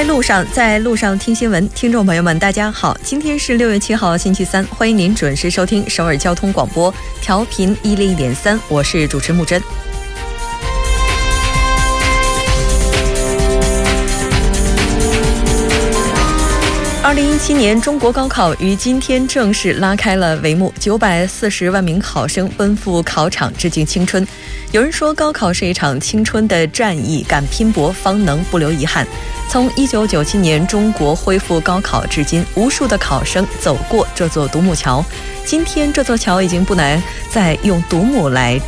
在路上，在路上听新闻。听众朋友们，大家好，今天是六月七号，星期三，欢迎您准时收听首尔交通广播，调频一零点三，我是主持木真。七年中国高考于今天正式拉开了帷幕，九百四十万名考生奔赴考场致敬青春。有人说，高考是一场青春的战役，敢拼搏方能不留遗憾。从一九九七年中国恢复高考至今，无数的考生走过这座独木桥。今天，这座桥已经不难再用独木来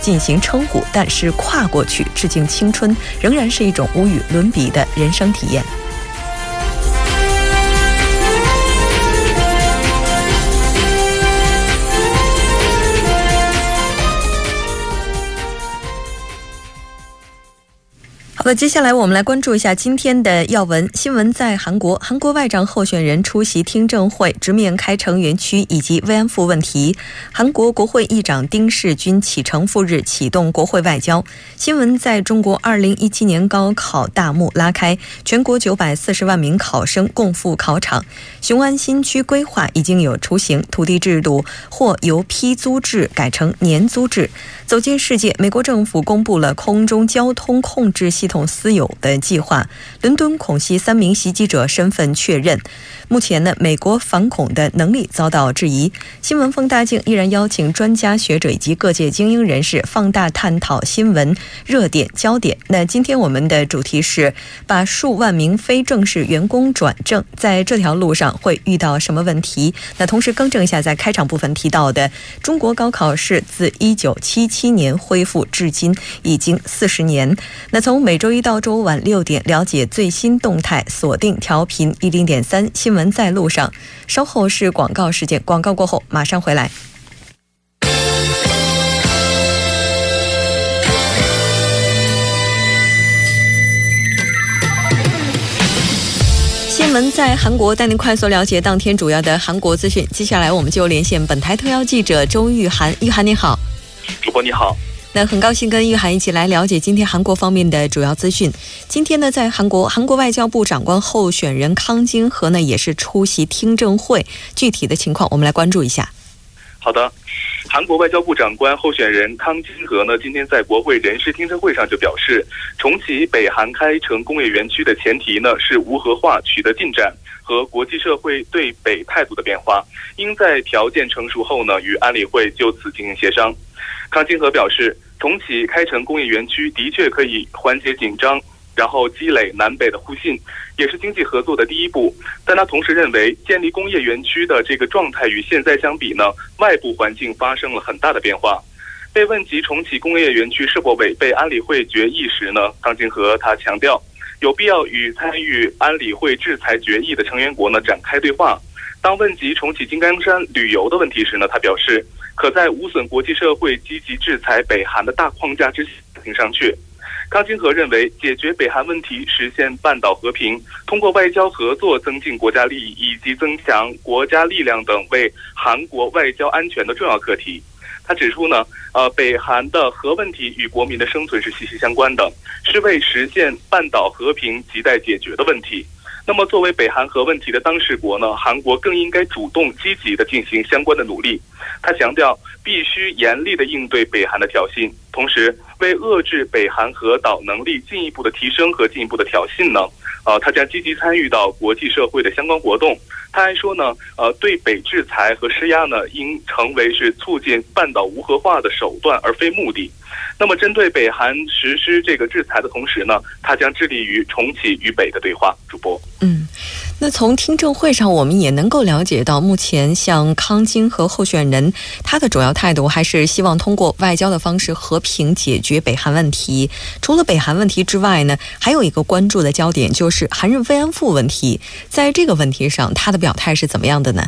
进行称呼，但是跨过去致敬青春，仍然是一种无与伦比的人生体验。那接下来我们来关注一下今天的要闻新闻。在韩国，韩国外长候选人出席听证会，直面开城园区以及慰安妇问题。韩国国会议长丁世军启程赴日启动国会外交。新闻在中国，二零一七年高考大幕拉开，全国九百四十万名考生共赴考场。雄安新区规划已经有雏形，土地制度或由批租制改成年租制。走进世界，美国政府公布了空中交通控制系统。私有的计划，伦敦恐袭三名袭击者身份确认。目前呢，美国反恐的能力遭到质疑。新闻放大镜依然邀请专家学者以及各界精英人士放大探讨新闻热点焦点。那今天我们的主题是把数万名非正式员工转正，在这条路上会遇到什么问题？那同时更正一下，在开场部分提到的，中国高考是自一九七七年恢复至今已经四十年。那从每周一到周五晚六点了解最新动态，锁定调频一零点三新。闻在路上，稍后是广告时间，广告过后马上回来。新闻在韩国，带您快速了解当天主要的韩国资讯。接下来，我们就连线本台特邀记者周玉涵。玉涵，你好。主播你好。那很高兴跟玉涵一起来了解今天韩国方面的主要资讯。今天呢，在韩国，韩国外交部长官候选人康金和呢也是出席听证会。具体的情况，我们来关注一下。好的，韩国外交部长官候选人康金和呢，今天在国会人事听证会上就表示，重启北韩开城工业园区的前提呢是无核化取得进展和国际社会对北态度的变化，应在条件成熟后呢与安理会就此进行协商。康金河表示。重启开城工业园区的确可以缓解紧张，然后积累南北的互信，也是经济合作的第一步。但他同时认为，建立工业园区的这个状态与现在相比呢，外部环境发生了很大的变化。被问及重启工业园区是否违背安理会决议时呢，康金河他强调，有必要与参与安理会制裁决议的成员国呢展开对话。当问及重启金刚山旅游的问题时呢，他表示。可在无损国际社会积极制裁北韩的大框架之下听上去。康金和认为，解决北韩问题、实现半岛和平，通过外交合作增进国家利益以及增强国家力量等，为韩国外交安全的重要课题。他指出呢，呃，北韩的核问题与国民的生存是息息相关的，是为实现半岛和平亟待解决的问题。那么，作为北韩核问题的当事国呢，韩国更应该主动积极的进行相关的努力。他强调，必须严厉的应对北韩的挑衅，同时为遏制北韩核导能力进一步的提升和进一步的挑衅呢，呃，他将积极参与到国际社会的相关活动。他还说呢，呃，对北制裁和施压呢，应成为是促进半岛无核化的手段，而非目的。那么，针对北韩实施这个制裁的同时呢，他将致力于重启与北的对话。主播，嗯，那从听证会上，我们也能够了解到，目前像康金和候选人，他的主要态度还是希望通过外交的方式和平解决北韩问题。除了北韩问题之外呢，还有一个关注的焦点就是韩日慰安妇问题。在这个问题上，他的表态是怎么样的呢？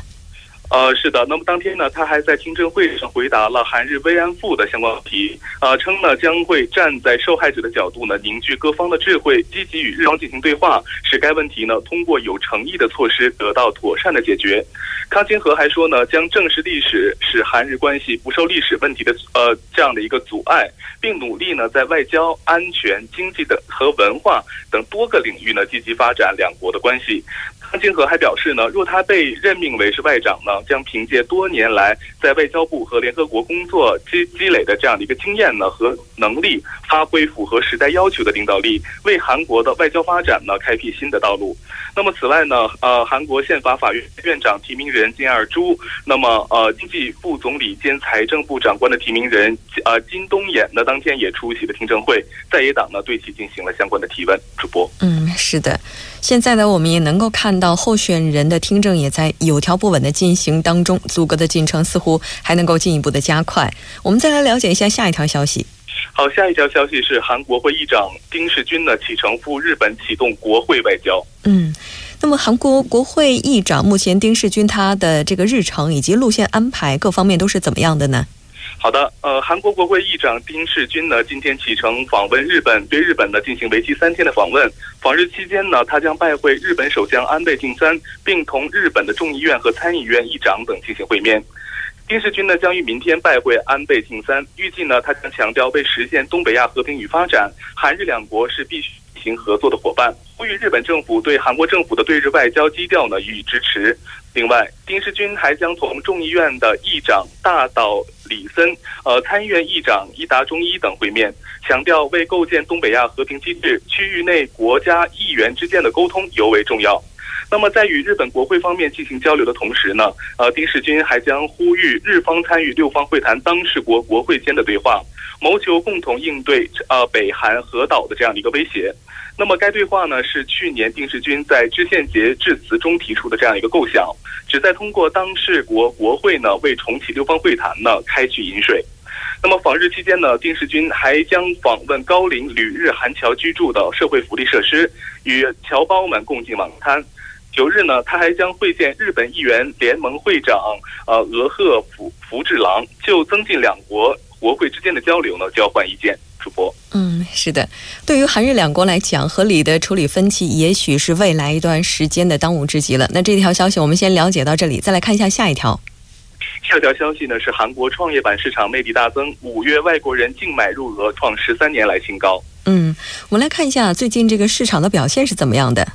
呃，是的。那么当天呢，他还在听证会上回答了韩日慰安妇的相关问题，呃，称呢将会站在受害者的角度呢，凝聚各方的智慧，积极与日方进行对话，使该问题呢通过有诚意的措施得到妥善的解决。康金和还说呢，将正视历史，使韩日关系不受历史问题的呃这样的一个阻碍，并努力呢在外交、安全、经济等和文化等多个领域呢积极发展两国的关系。康金和还表示呢，若他被任命为是外长呢，将凭借多年来在外交部和联合国工作积积累的这样的一个经验呢和能力，发挥符合时代要求的领导力，为韩国的外交发展呢开辟新的道路。那么此外呢，呃，韩国宪法法院院长提名人金二洙，那么呃，经济副总理兼财政部长官的提名人呃金东衍呢，当天也出席了听证会，在野党呢对其进行了相关的提问。主播，嗯，是的。现在呢，我们也能够看到候选人的听证也在有条不紊的进行当中，阻隔的进程似乎还能够进一步的加快。我们再来了解一下下一条消息。好，下一条消息是韩国会议长丁世军呢启程赴日本启动国会外交。嗯，那么韩国国会议长目前丁世军他的这个日程以及路线安排各方面都是怎么样的呢？好的，呃，韩国国会议长丁世军呢，今天启程访问日本，对日本呢进行为期三天的访问。访日期间呢，他将拜会日本首相安倍晋三，并同日本的众议院和参议院议长等进行会面。丁世军呢将于明天拜会安倍晋三，预计呢他将强调为实现东北亚和平与发展，韩日两国是必须进行合作的伙伴，呼吁日本政府对韩国政府的对日外交基调呢予以支持。另外，丁世军还将同众议院的议长大岛。李森，呃，参议院议长伊达忠一等会面，强调为构建东北亚和平机制，区域内国家议员之间的沟通尤为重要。那么，在与日本国会方面进行交流的同时呢，呃，丁世军还将呼吁日方参与六方会谈当事国国会间的对话，谋求共同应对呃北韩核岛的这样的一个威胁。那么，该对话呢是去年丁世军在知县节致辞中提出的这样一个构想，旨在通过当事国国会呢为重启六方会谈呢开渠引水。那么访日期间呢，丁世军还将访问高龄旅日韩侨居住的社会福利设施，与侨胞们共进晚餐。九日呢，他还将会见日本议员联盟会长呃俄贺福福治郎，就增进两国国会之间的交流呢交换意见。主播，嗯，是的，对于韩日两国来讲，合理的处理分歧，也许是未来一段时间的当务之急了。那这条消息我们先了解到这里，再来看一下下一条。下一条消息呢是韩国创业板市场魅力大增，五月外国人净买入额创十三年来新高。嗯，我们来看一下最近这个市场的表现是怎么样的。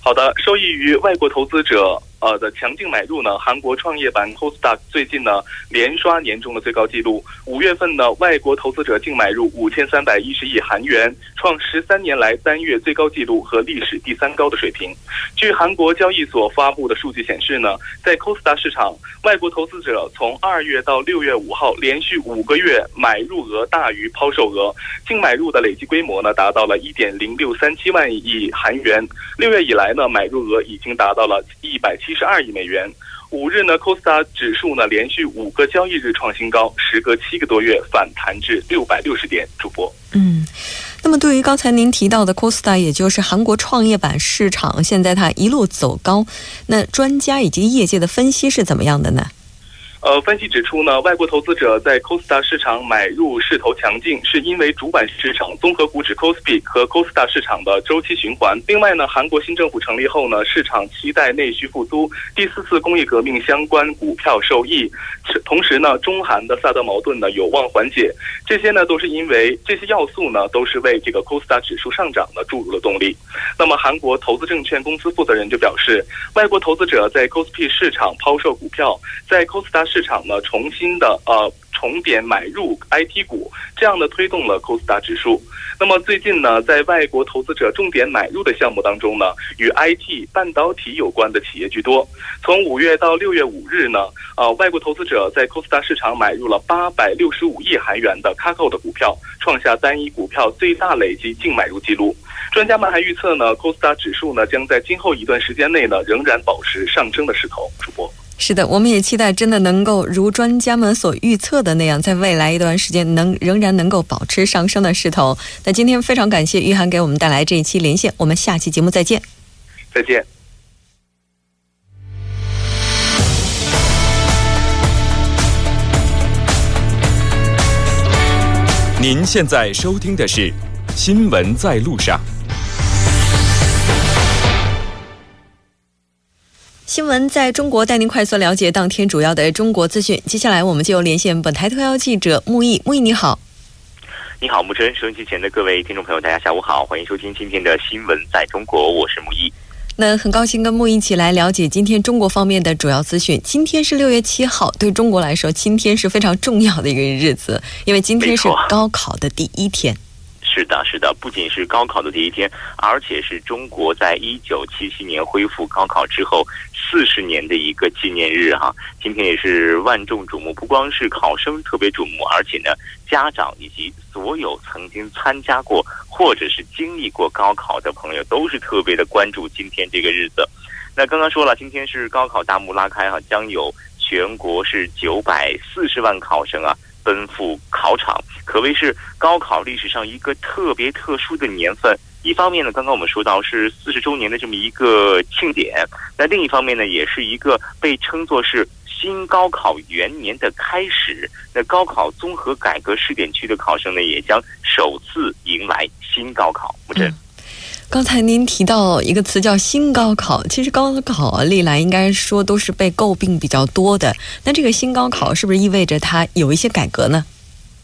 好的，受益于外国投资者。呃的强劲买入呢，韩国创业板 c o s d a q 最近呢连刷年中的最高纪录。五月份呢，外国投资者净买入五千三百一十亿韩元，创十三年来单月最高纪录和历史第三高的水平。据韩国交易所发布的数据显示呢，在 c o s d a 市场，外国投资者从二月到六月五号连续五个月买入额大于抛售额，净买入的累计规模呢达到了一点零六三七万亿韩元。六月以来呢，买入额已经达到了一百。七十二亿美元。五日呢，Costa 指数呢连续五个交易日创新高，时隔七个多月反弹至六百六十点。主播，嗯，那么对于刚才您提到的 Costa，也就是韩国创业板市场，现在它一路走高，那专家以及业界的分析是怎么样的呢？呃，分析指出呢，外国投资者在 Costa 市场买入势头强劲，是因为主板市场综合股指 Kospi 和 Costa 市场的周期循环。另外呢，韩国新政府成立后呢，市场期待内需复苏，第四次工业革命相关股票受益。同时呢，中韩的萨德矛盾呢有望缓解。这些呢都是因为这些要素呢都是为这个 Costa 指数上涨呢注入了动力。那么，韩国投资证券公司负责人就表示，外国投资者在 Kospi 市场抛售股票，在 Costa 市场呢重新的呃重点买入 IT 股，这样呢推动了 Costa 指数。那么最近呢，在外国投资者重点买入的项目当中呢，与 IT 半导体有关的企业居多。从五月到六月五日呢，呃，外国投资者在 Costa 市场买入了八百六十五亿韩元的 c a c o 的股票，创下单一股票最大累计净买入记录。专家们还预测呢，Costa 指数呢将在今后一段时间内呢仍然保持上升的势头。主播。是的我们也期待真的能够如专家们所预测的那样在未来一段时间能仍然能够保持上升的势头。那今天非常感谢玉涵给我们带来这一期连线我们下期节目再见。再见。您现在收听的是新闻在路上。新闻在中国带您快速了解当天主要的中国资讯。接下来，我们就连线本台特邀记者木易。木易，你好。你好，木真。收音机前的各位听众朋友，大家下午好，欢迎收听今天的新闻在中国，我是木易。那很高兴跟木易一起来了解今天中国方面的主要资讯。今天是六月七号，对中国来说，今天是非常重要的一个日子，因为今天是高考的第一天。是的，是的，不仅是高考的第一天，而且是中国在一九七七年恢复高考之后四十年的一个纪念日哈。今天也是万众瞩目，不光是考生特别瞩目，而且呢，家长以及所有曾经参加过或者是经历过高考的朋友，都是特别的关注今天这个日子。那刚刚说了，今天是高考大幕拉开哈，将有全国是九百四十万考生啊。奔赴考场，可谓是高考历史上一个特别特殊的年份。一方面呢，刚刚我们说到是四十周年的这么一个庆典；那另一方面呢，也是一个被称作是新高考元年的开始。那高考综合改革试点区的考生呢，也将首次迎来新高考。木真。刚才您提到一个词叫“新高考”，其实高考历来应该说都是被诟病比较多的。那这个新高考是不是意味着它有一些改革呢？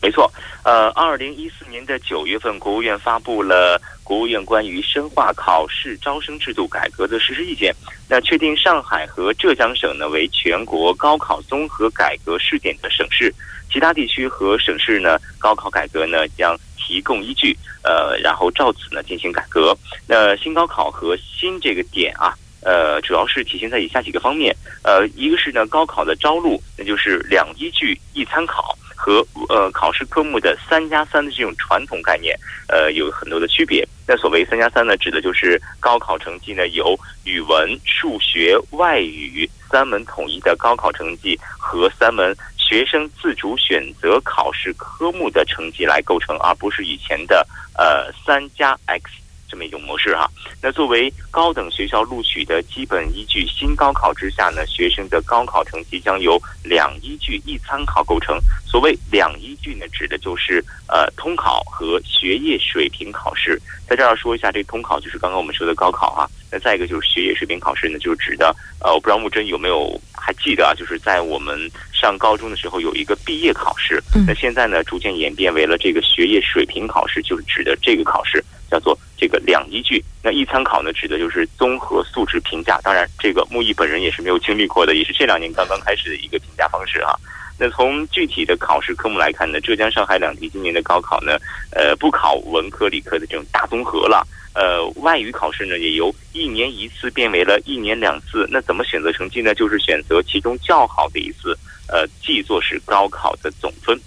没错，呃，二零一四年的九月份，国务院发布了国务院关于深化考试招生制度改革的实施意见，那确定上海和浙江省呢为全国高考综合改革试点的省市，其他地区和省市呢高考改革呢将。提供依据，呃，然后照此呢进行改革。那新高考和新这个点啊，呃，主要是体现在以下几个方面。呃，一个是呢高考的招录，那就是两依据一参考，和呃考试科目的三加三的这种传统概念，呃，有很多的区别。那所谓三加三呢，指的就是高考成绩呢由语文、数学、外语三门统一的高考成绩和三门。学生自主选择考试科目的成绩来构成，而不是以前的呃三加 X 这么一种模式哈。那作为高等学校录取的基本依据，新高考之下呢，学生的高考成绩将由两依据一参考构成。所谓两依据呢，指的就是呃通考和学业水平考试。在这儿说一下，这通考就是刚刚我们说的高考哈。那再一个就是学业水平考试呢，就是指的呃，我不知道木真有没有还记得啊？就是在我们上高中的时候有一个毕业考试，那现在呢逐渐演变为了这个学业水平考试，就是指的这个考试叫做这个两依据。那一参考呢，指的就是综合素质评价。当然，这个木易本人也是没有经历过的，也是这两年刚刚开始的一个评价方式哈。那从具体的考试科目来看呢，浙江、上海两地今年的高考呢，呃，不考文科、理科的这种大综合了。呃，外语考试呢，也由一年一次变为了一年两次。那怎么选择成绩呢？就是选择其中较好的一次，呃，记作是高考的总分。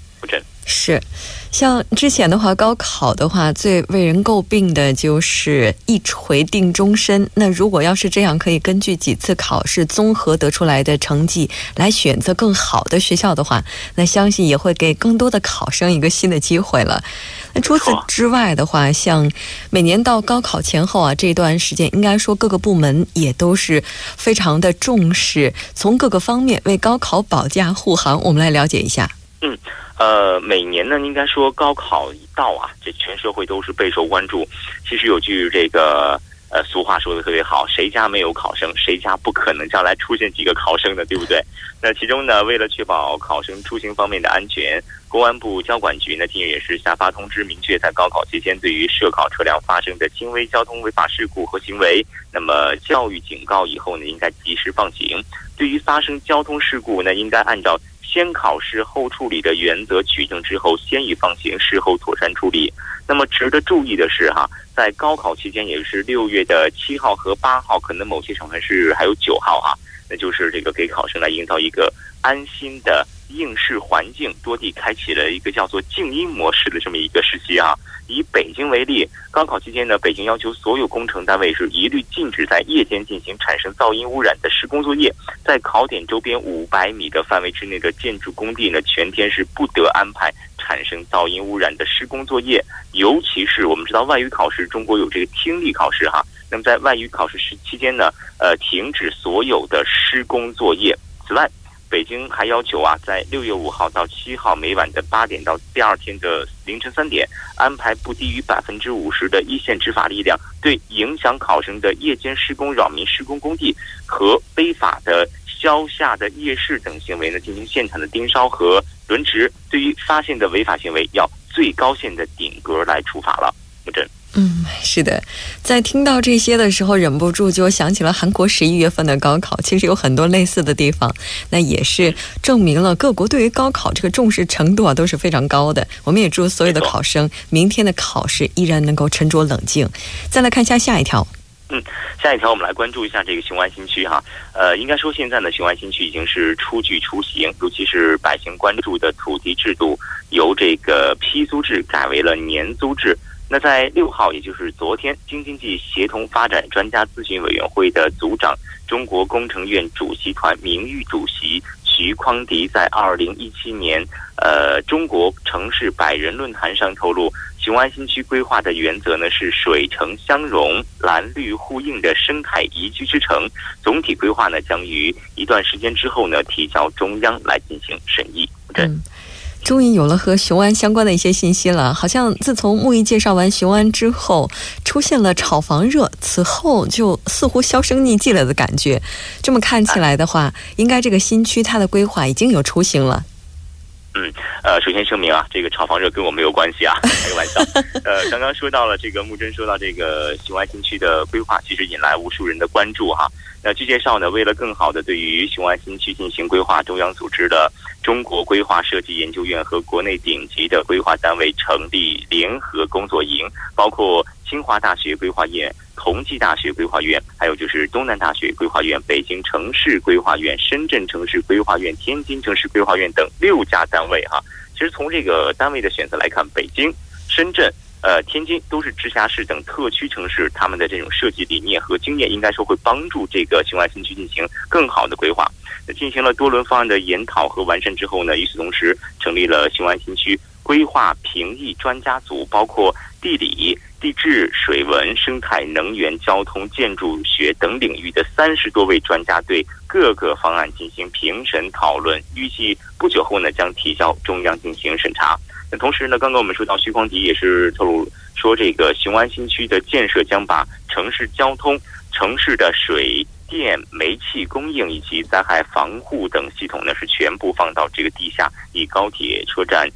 是。像之前的话，高考的话，最为人诟病的就是一锤定终身。那如果要是这样，可以根据几次考试综合得出来的成绩来选择更好的学校的话，那相信也会给更多的考生一个新的机会了。那除此之外的话，像每年到高考前后啊这段时间，应该说各个部门也都是非常的重视，从各个方面为高考保驾护航。我们来了解一下。嗯。呃，每年呢，应该说高考一到啊，这全社会都是备受关注。其实有句这个呃俗话说的特别好，谁家没有考生，谁家不可能将来出现几个考生的，对不对？那其中呢，为了确保考生出行方面的安全，公安部交管局呢近日也是下发通知，明确在高考期间对于涉考车辆发生的轻微交通违法事故和行为，那么教育警告以后呢，应该及时放行。对于发生交通事故，呢应该按照。先考试后处理的原则取证之后，先予放行，事后妥善处理。那么值得注意的是，哈，在高考期间，也就是六月的七号和八号，可能某些省份是还有九号啊，那就是这个给考生来营造一个安心的应试环境，多地开启了一个叫做静音模式的这么一个时期啊。以北京为例，高考期间呢，北京要求所有工程单位是一律禁止在夜间进行产生噪音污染的施工作业，在考点周边五百米的范围之内的建筑工地呢，全天是不得安排产生噪音污染的施工作业。尤其是我们知道外语考试，中国有这个听力考试哈，那么在外语考试时期间呢，呃，停止所有的施工作业。此外，北京还要求啊，在六月五号到七号每晚的八点到第二天的凌晨三点，安排不低于百分之五十的一线执法力量，对影响考生的夜间施工、扰民施工工地和非法的销下的夜市等行为呢，进行现场的盯梢和轮值。对于发现的违法行为，要最高限的顶格来处罚了。木真。嗯，是的，在听到这些的时候，忍不住就想起了韩国十一月份的高考。其实有很多类似的地方，那也是证明了各国对于高考这个重视程度啊都是非常高的。我们也祝所有的考生明天的考试依然能够沉着冷静。再来看一下下一条。嗯，下一条我们来关注一下这个雄安新区哈。呃，应该说现在呢，雄安新区已经是初具雏形，尤其是百姓关注的土地制度由这个批租制改为了年租制。那在六号，也就是昨天，京津冀协同发展专家咨询委员会的组长、中国工程院主席团名誉主席徐匡迪在二零一七年呃中国城市百人论坛上透露，雄安新区规划的原则呢是水城相融、蓝绿互应的生态宜居之城。总体规划呢将于一段时间之后呢提交中央来进行审议。嗯。终于有了和雄安相关的一些信息了。好像自从木易介绍完雄安之后，出现了炒房热，此后就似乎销声匿迹了的感觉。这么看起来的话，应该这个新区它的规划已经有雏形了。嗯，呃，首先声明啊，这个炒房热跟我没有关系啊，开个玩笑。呃，刚刚说到了这个木真说到这个雄安新区的规划，其实引来无数人的关注哈。那据介绍呢，为了更好的对于雄安新区进行规划，中央组织的中国规划设计研究院和国内顶级的规划单位成立联合工作营，包括清华大学规划院、同济大学规划院，还有就是东南大学规划院、北京城市规划院、深圳城市规划院、天津城市规划院等六家单位哈。其实从这个单位的选择来看，北京、深圳。呃，天津都是直辖市等特区城市，他们的这种设计理念和经验，应该说会帮助这个雄安新区进行更好的规划。那进行了多轮方案的研讨和完善之后呢，与此同时，成立了雄安新区规划评议专家组，包括地理、地质、水文、生态、能源、交通、建筑学等领域的三十多位专家，对各个方案进行评审讨论。预计不久后呢，将提交中央进行审查。那同时呢，刚刚我们说到徐匡迪也是透露说，这个雄安新区的建设将把城市交通、城市的水电煤气供应以及灾害防护等系统呢，是全部放到这个地下。以高铁车站、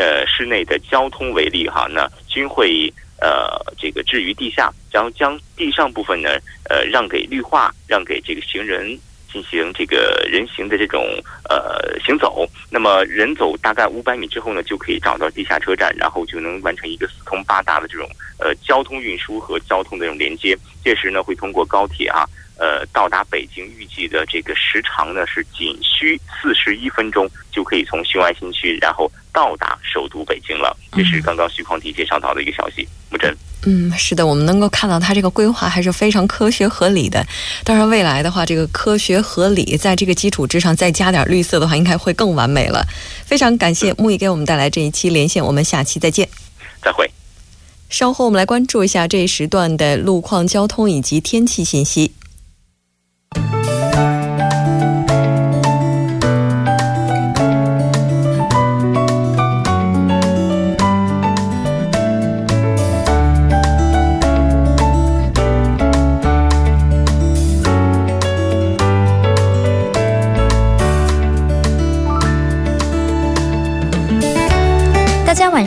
呃市内的交通为例哈，那均会呃这个置于地下，然后将地上部分呢呃让给绿化，让给这个行人。进行这个人行的这种呃行走，那么人走大概五百米之后呢，就可以找到地下车站，然后就能完成一个四通八达的这种呃交通运输和交通的这种连接。届时呢，会通过高铁啊，呃到达北京，预计的这个时长呢是仅需四十一分钟，就可以从雄安新区然后到达首都北京了。这是刚刚徐匡迪介绍到的一个消息，木真。嗯，是的，我们能够看到它这个规划还是非常科学合理的。当然，未来的话，这个科学合理，在这个基础之上再加点绿色的话，应该会更完美了。非常感谢木易给我们带来这一期连线，我们下期再见。再会。稍后我们来关注一下这一时段的路况、交通以及天气信息。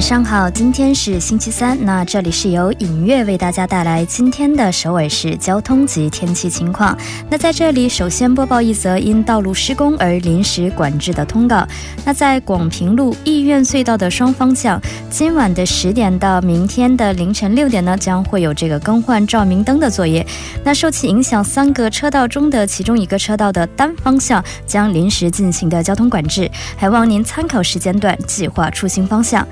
上好，今天是星期三，那这里是由影月为大家带来今天的首尔市交通及天气情况。那在这里，首先播报一则因道路施工而临时管制的通告。那在广平路义苑隧道的双方向，今晚的十点到明天的凌晨六点呢，将会有这个更换照明灯的作业。那受其影响，三个车道中的其中一个车道的单方向将临时进行的交通管制，还望您参考时间段计划出行方向。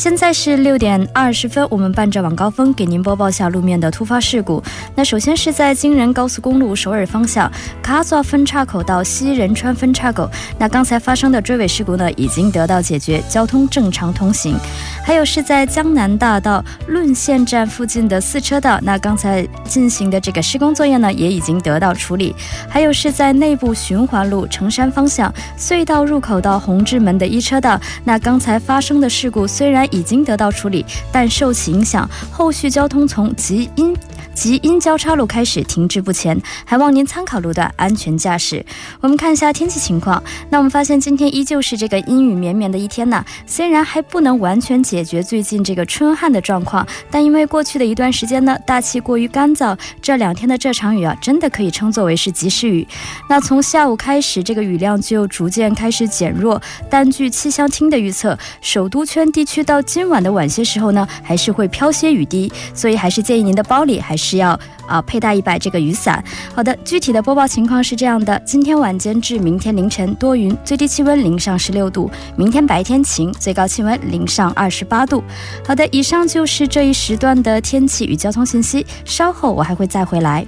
现在是六点二十分，我们伴着晚高峰给您播报下路面的突发事故。那首先是在京仁高速公路首尔方向卡座分岔口到西仁川分岔口，那刚才发生的追尾事故呢已经得到解决，交通正常通行。还有是在江南大道论线站附近的四车道，那刚才进行的这个施工作业呢也已经得到处理。还有是在内部循环路城山方向隧道入口到红志门的一车道，那刚才发生的事故虽然。已经得到处理，但受其影响，后续交通从吉因。及因交叉路开始停滞不前，还望您参考路段安全驾驶。我们看一下天气情况，那我们发现今天依旧是这个阴雨绵绵的一天呢。虽然还不能完全解决最近这个春旱的状况，但因为过去的一段时间呢，大气过于干燥，这两天的这场雨啊，真的可以称作为是及时雨。那从下午开始，这个雨量就逐渐开始减弱，但据气象厅的预测，首都圈地区到今晚的晚些时候呢，还是会飘些雨滴，所以还是建议您的包里还是。要啊佩戴一把这个雨伞。好的，具体的播报情况是这样的：今天晚间至明天凌晨多云，最低气温零上十六度；明天白天晴，最高气温零上二十八度。好的，以上就是这一时段的天气与交通信息。稍后我还会再回来。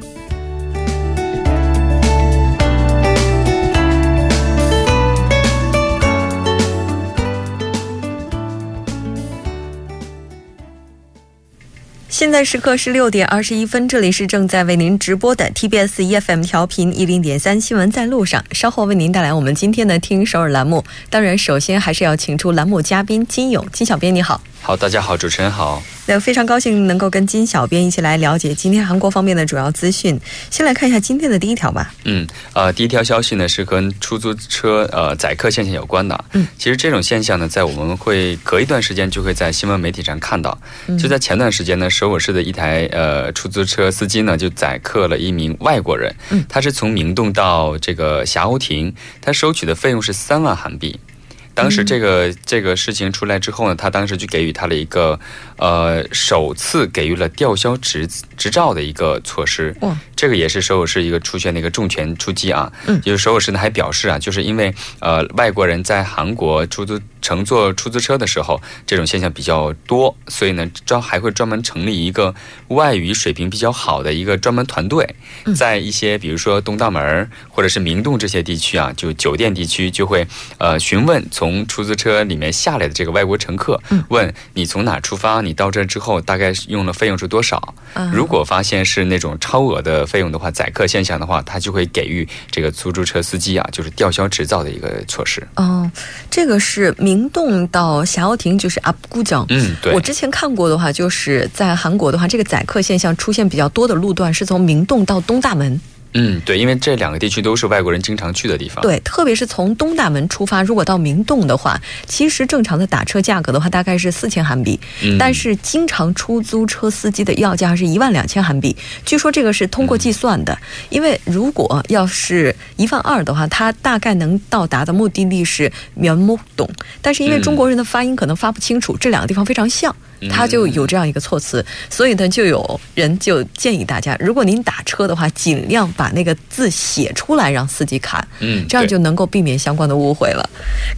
现在时刻是六点二十一分，这里是正在为您直播的 TBS EFM 调频一零点三新闻在路上，稍后为您带来我们今天的听首尔栏目。当然，首先还是要请出栏目嘉宾金勇金小编，你好。好，大家好，主持人好。那非常高兴能够跟金小编一起来了解今天韩国方面的主要资讯。先来看一下今天的第一条吧。嗯，呃，第一条消息呢是跟出租车呃载客现象有关的。嗯，其实这种现象呢，在我们会隔一段时间就会在新闻媒体上看到。就在前段时间呢，首尔市的一台呃出租车司机呢就载客了一名外国人。嗯，他是从明洞到这个霞鸥亭，他收取的费用是三万韩币。当时这个这个事情出来之后呢，他当时就给予他了一个，呃，首次给予了吊销执执照的一个措施。这个也是首尔市一个出现的一个重拳出击啊。嗯，就是首尔市呢还表示啊，就是因为呃外国人在韩国出租乘坐出租车的时候，这种现象比较多，所以呢专还会专门成立一个外语水平比较好的一个专门团队，在一些比如说东大门或者是明洞这些地区啊，就酒店地区就会呃询问。从出租车里面下来的这个外国乘客，问你从哪出发？你到这之后大概用了费用是多少？如果发现是那种超额的费用的话，宰客现象的话，他就会给予这个出租车司机啊，就是吊销执照的一个措施。哦，这个是明洞到霞鸥亭，就是阿姑江。嗯，对。我之前看过的话，就是在韩国的话，这个宰客现象出现比较多的路段是从明洞到东大门。嗯，对，因为这两个地区都是外国人经常去的地方。对，特别是从东大门出发，如果到明洞的话，其实正常的打车价格的话，大概是四千韩币。嗯。但是经常出租车司机的要价是一万两千韩币。据说这个是通过计算的，因为如果要是一万二的话，它大概能到达的目的地是元木洞。但是因为中国人的发音可能发不清楚，这两个地方非常像。他就有这样一个措辞，所以呢，就有人就建议大家，如果您打车的话，尽量把那个字写出来，让司机看，嗯，这样就能够避免相关的误会了。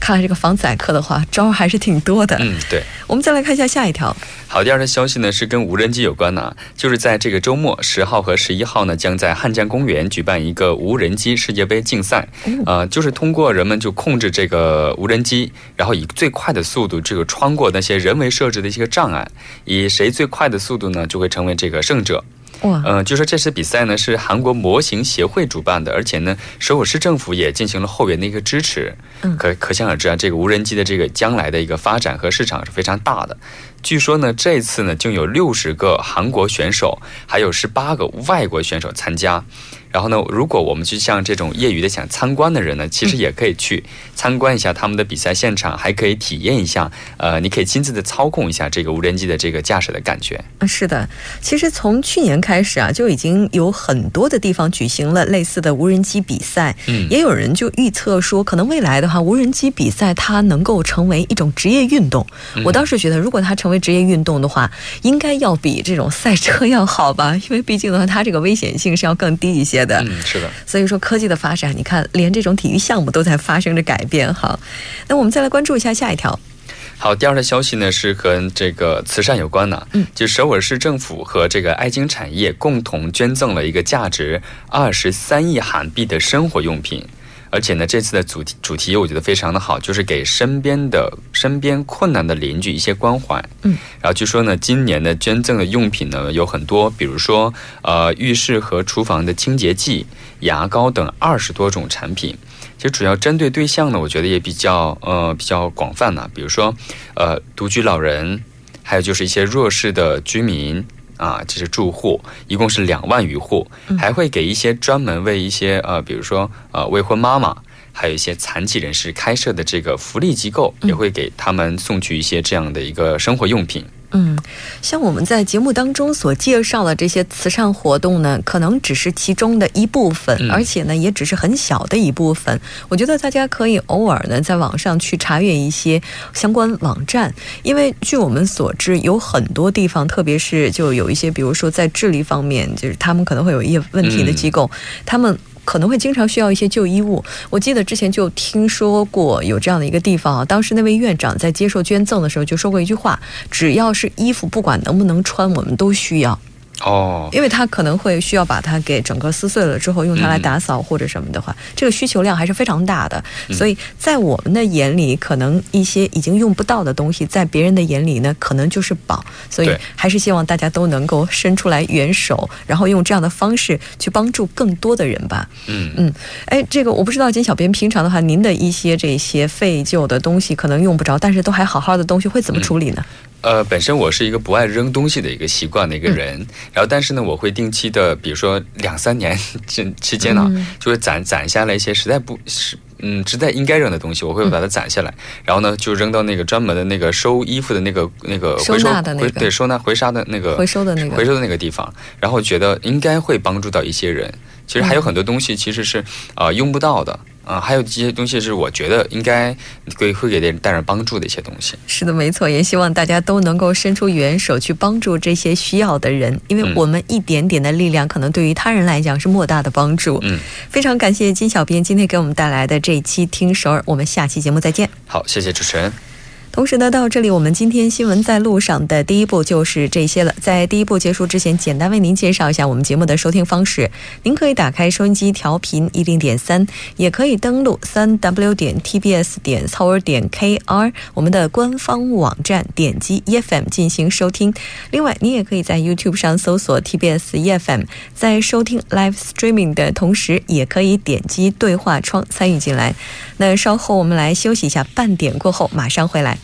看来这个防宰客的话，招还是挺多的。嗯，对。我们再来看一下下一条。好，第二条消息呢是跟无人机有关的，就是在这个周末十号和十一号呢，将在汉江公园举办一个无人机世界杯竞赛。呃，就是通过人们就控制这个无人机，然后以最快的速度这个穿过那些人为设置的一些障碍，以谁最快的速度呢，就会成为这个胜者。哇，嗯，就说这次比赛呢是韩国模型协会主办的，而且呢首尔市政府也进行了后援的一个支持。嗯，可可想而知啊，这个无人机的这个将来的一个发展和市场是非常大的。据说呢，这次呢就有六十个韩国选手，还有十八个外国选手参加。然后呢，如果我们去像这种业余的想参观的人呢，其实也可以去参观一下他们的比赛现场，还可以体验一下。呃，你可以亲自的操控一下这个无人机的这个驾驶的感觉。嗯，是的，其实从去年开始啊，就已经有很多的地方举行了类似的无人机比赛。嗯，也有人就预测说，可能未来的话，无人机比赛它能够成为一种职业运动。我倒是觉得，如果它成为职业运动的话，应该要比这种赛车要好吧？因为毕竟的话，它这个危险性是要更低一些。的，嗯，是的，所以说科技的发展，你看连这种体育项目都在发生着改变哈。那我们再来关注一下下一条。好，第二条消息呢是和这个慈善有关的，嗯，就首尔市政府和这个爱金产业共同捐赠了一个价值二十三亿韩币的生活用品。而且呢，这次的主题主题我觉得非常的好，就是给身边的身边困难的邻居一些关怀。嗯，然后据说呢，今年的捐赠的用品呢有很多，比如说呃浴室和厨房的清洁剂、牙膏等二十多种产品。其实主要针对对象呢，我觉得也比较呃比较广泛呢，比如说呃独居老人，还有就是一些弱势的居民。啊，这是住户，一共是两万余户，还会给一些专门为一些呃，比如说呃未婚妈妈，还有一些残疾人士开设的这个福利机构，也会给他们送去一些这样的一个生活用品。嗯，像我们在节目当中所介绍的这些慈善活动呢，可能只是其中的一部分，而且呢，也只是很小的一部分。我觉得大家可以偶尔呢，在网上去查阅一些相关网站，因为据我们所知，有很多地方，特别是就有一些，比如说在智力方面，就是他们可能会有一些问题的机构，他们。可能会经常需要一些旧衣物。我记得之前就听说过有这样的一个地方啊，当时那位院长在接受捐赠的时候就说过一句话：只要是衣服，不管能不能穿，我们都需要。哦，因为它可能会需要把它给整个撕碎了之后用它来打扫或者什么的话，这个需求量还是非常大的。所以在我们的眼里，可能一些已经用不到的东西，在别人的眼里呢，可能就是宝。所以还是希望大家都能够伸出来援手，然后用这样的方式去帮助更多的人吧。嗯嗯，哎，这个我不知道金小编平常的话，您的一些这些废旧的东西可能用不着，但是都还好好的东西会怎么处理呢？呃，本身我是一个不爱扔东西的一个习惯的一个人，然后但是呢，我会定期的，比如说两三年 这期间呢，就会攒攒下来一些实在不是嗯实在应该扔的东西，我会把它攒下来，然后呢就扔到那个专门的那个收衣服的那个那个回收的那个。对收纳回沙的那个回收的那个。回收的那个地方，然后觉得应该会帮助到一些人。其实还有很多东西其实是啊用不到的。啊，还有这些东西是我觉得应该给会给人带来帮助的一些东西。是的，没错，也希望大家都能够伸出援手去帮助这些需要的人，因为我们一点点的力量，可能对于他人来讲是莫大的帮助。嗯，非常感谢金小编今天给我们带来的这一期听首尔，我们下期节目再见。好，谢谢主持人。同时呢，到这里我们今天新闻在路上的第一步就是这些了。在第一步结束之前，简单为您介绍一下我们节目的收听方式。您可以打开收音机调频一零点三，也可以登录三 w 点 tbs 点 s o u r 点 kr 我们的官方网站，点击 EFM 进行收听。另外，你也可以在 YouTube 上搜索 TBS EFM，在收听 Live Streaming 的同时，也可以点击对话窗参与进来。那稍后我们来休息一下，半点过后马上回来。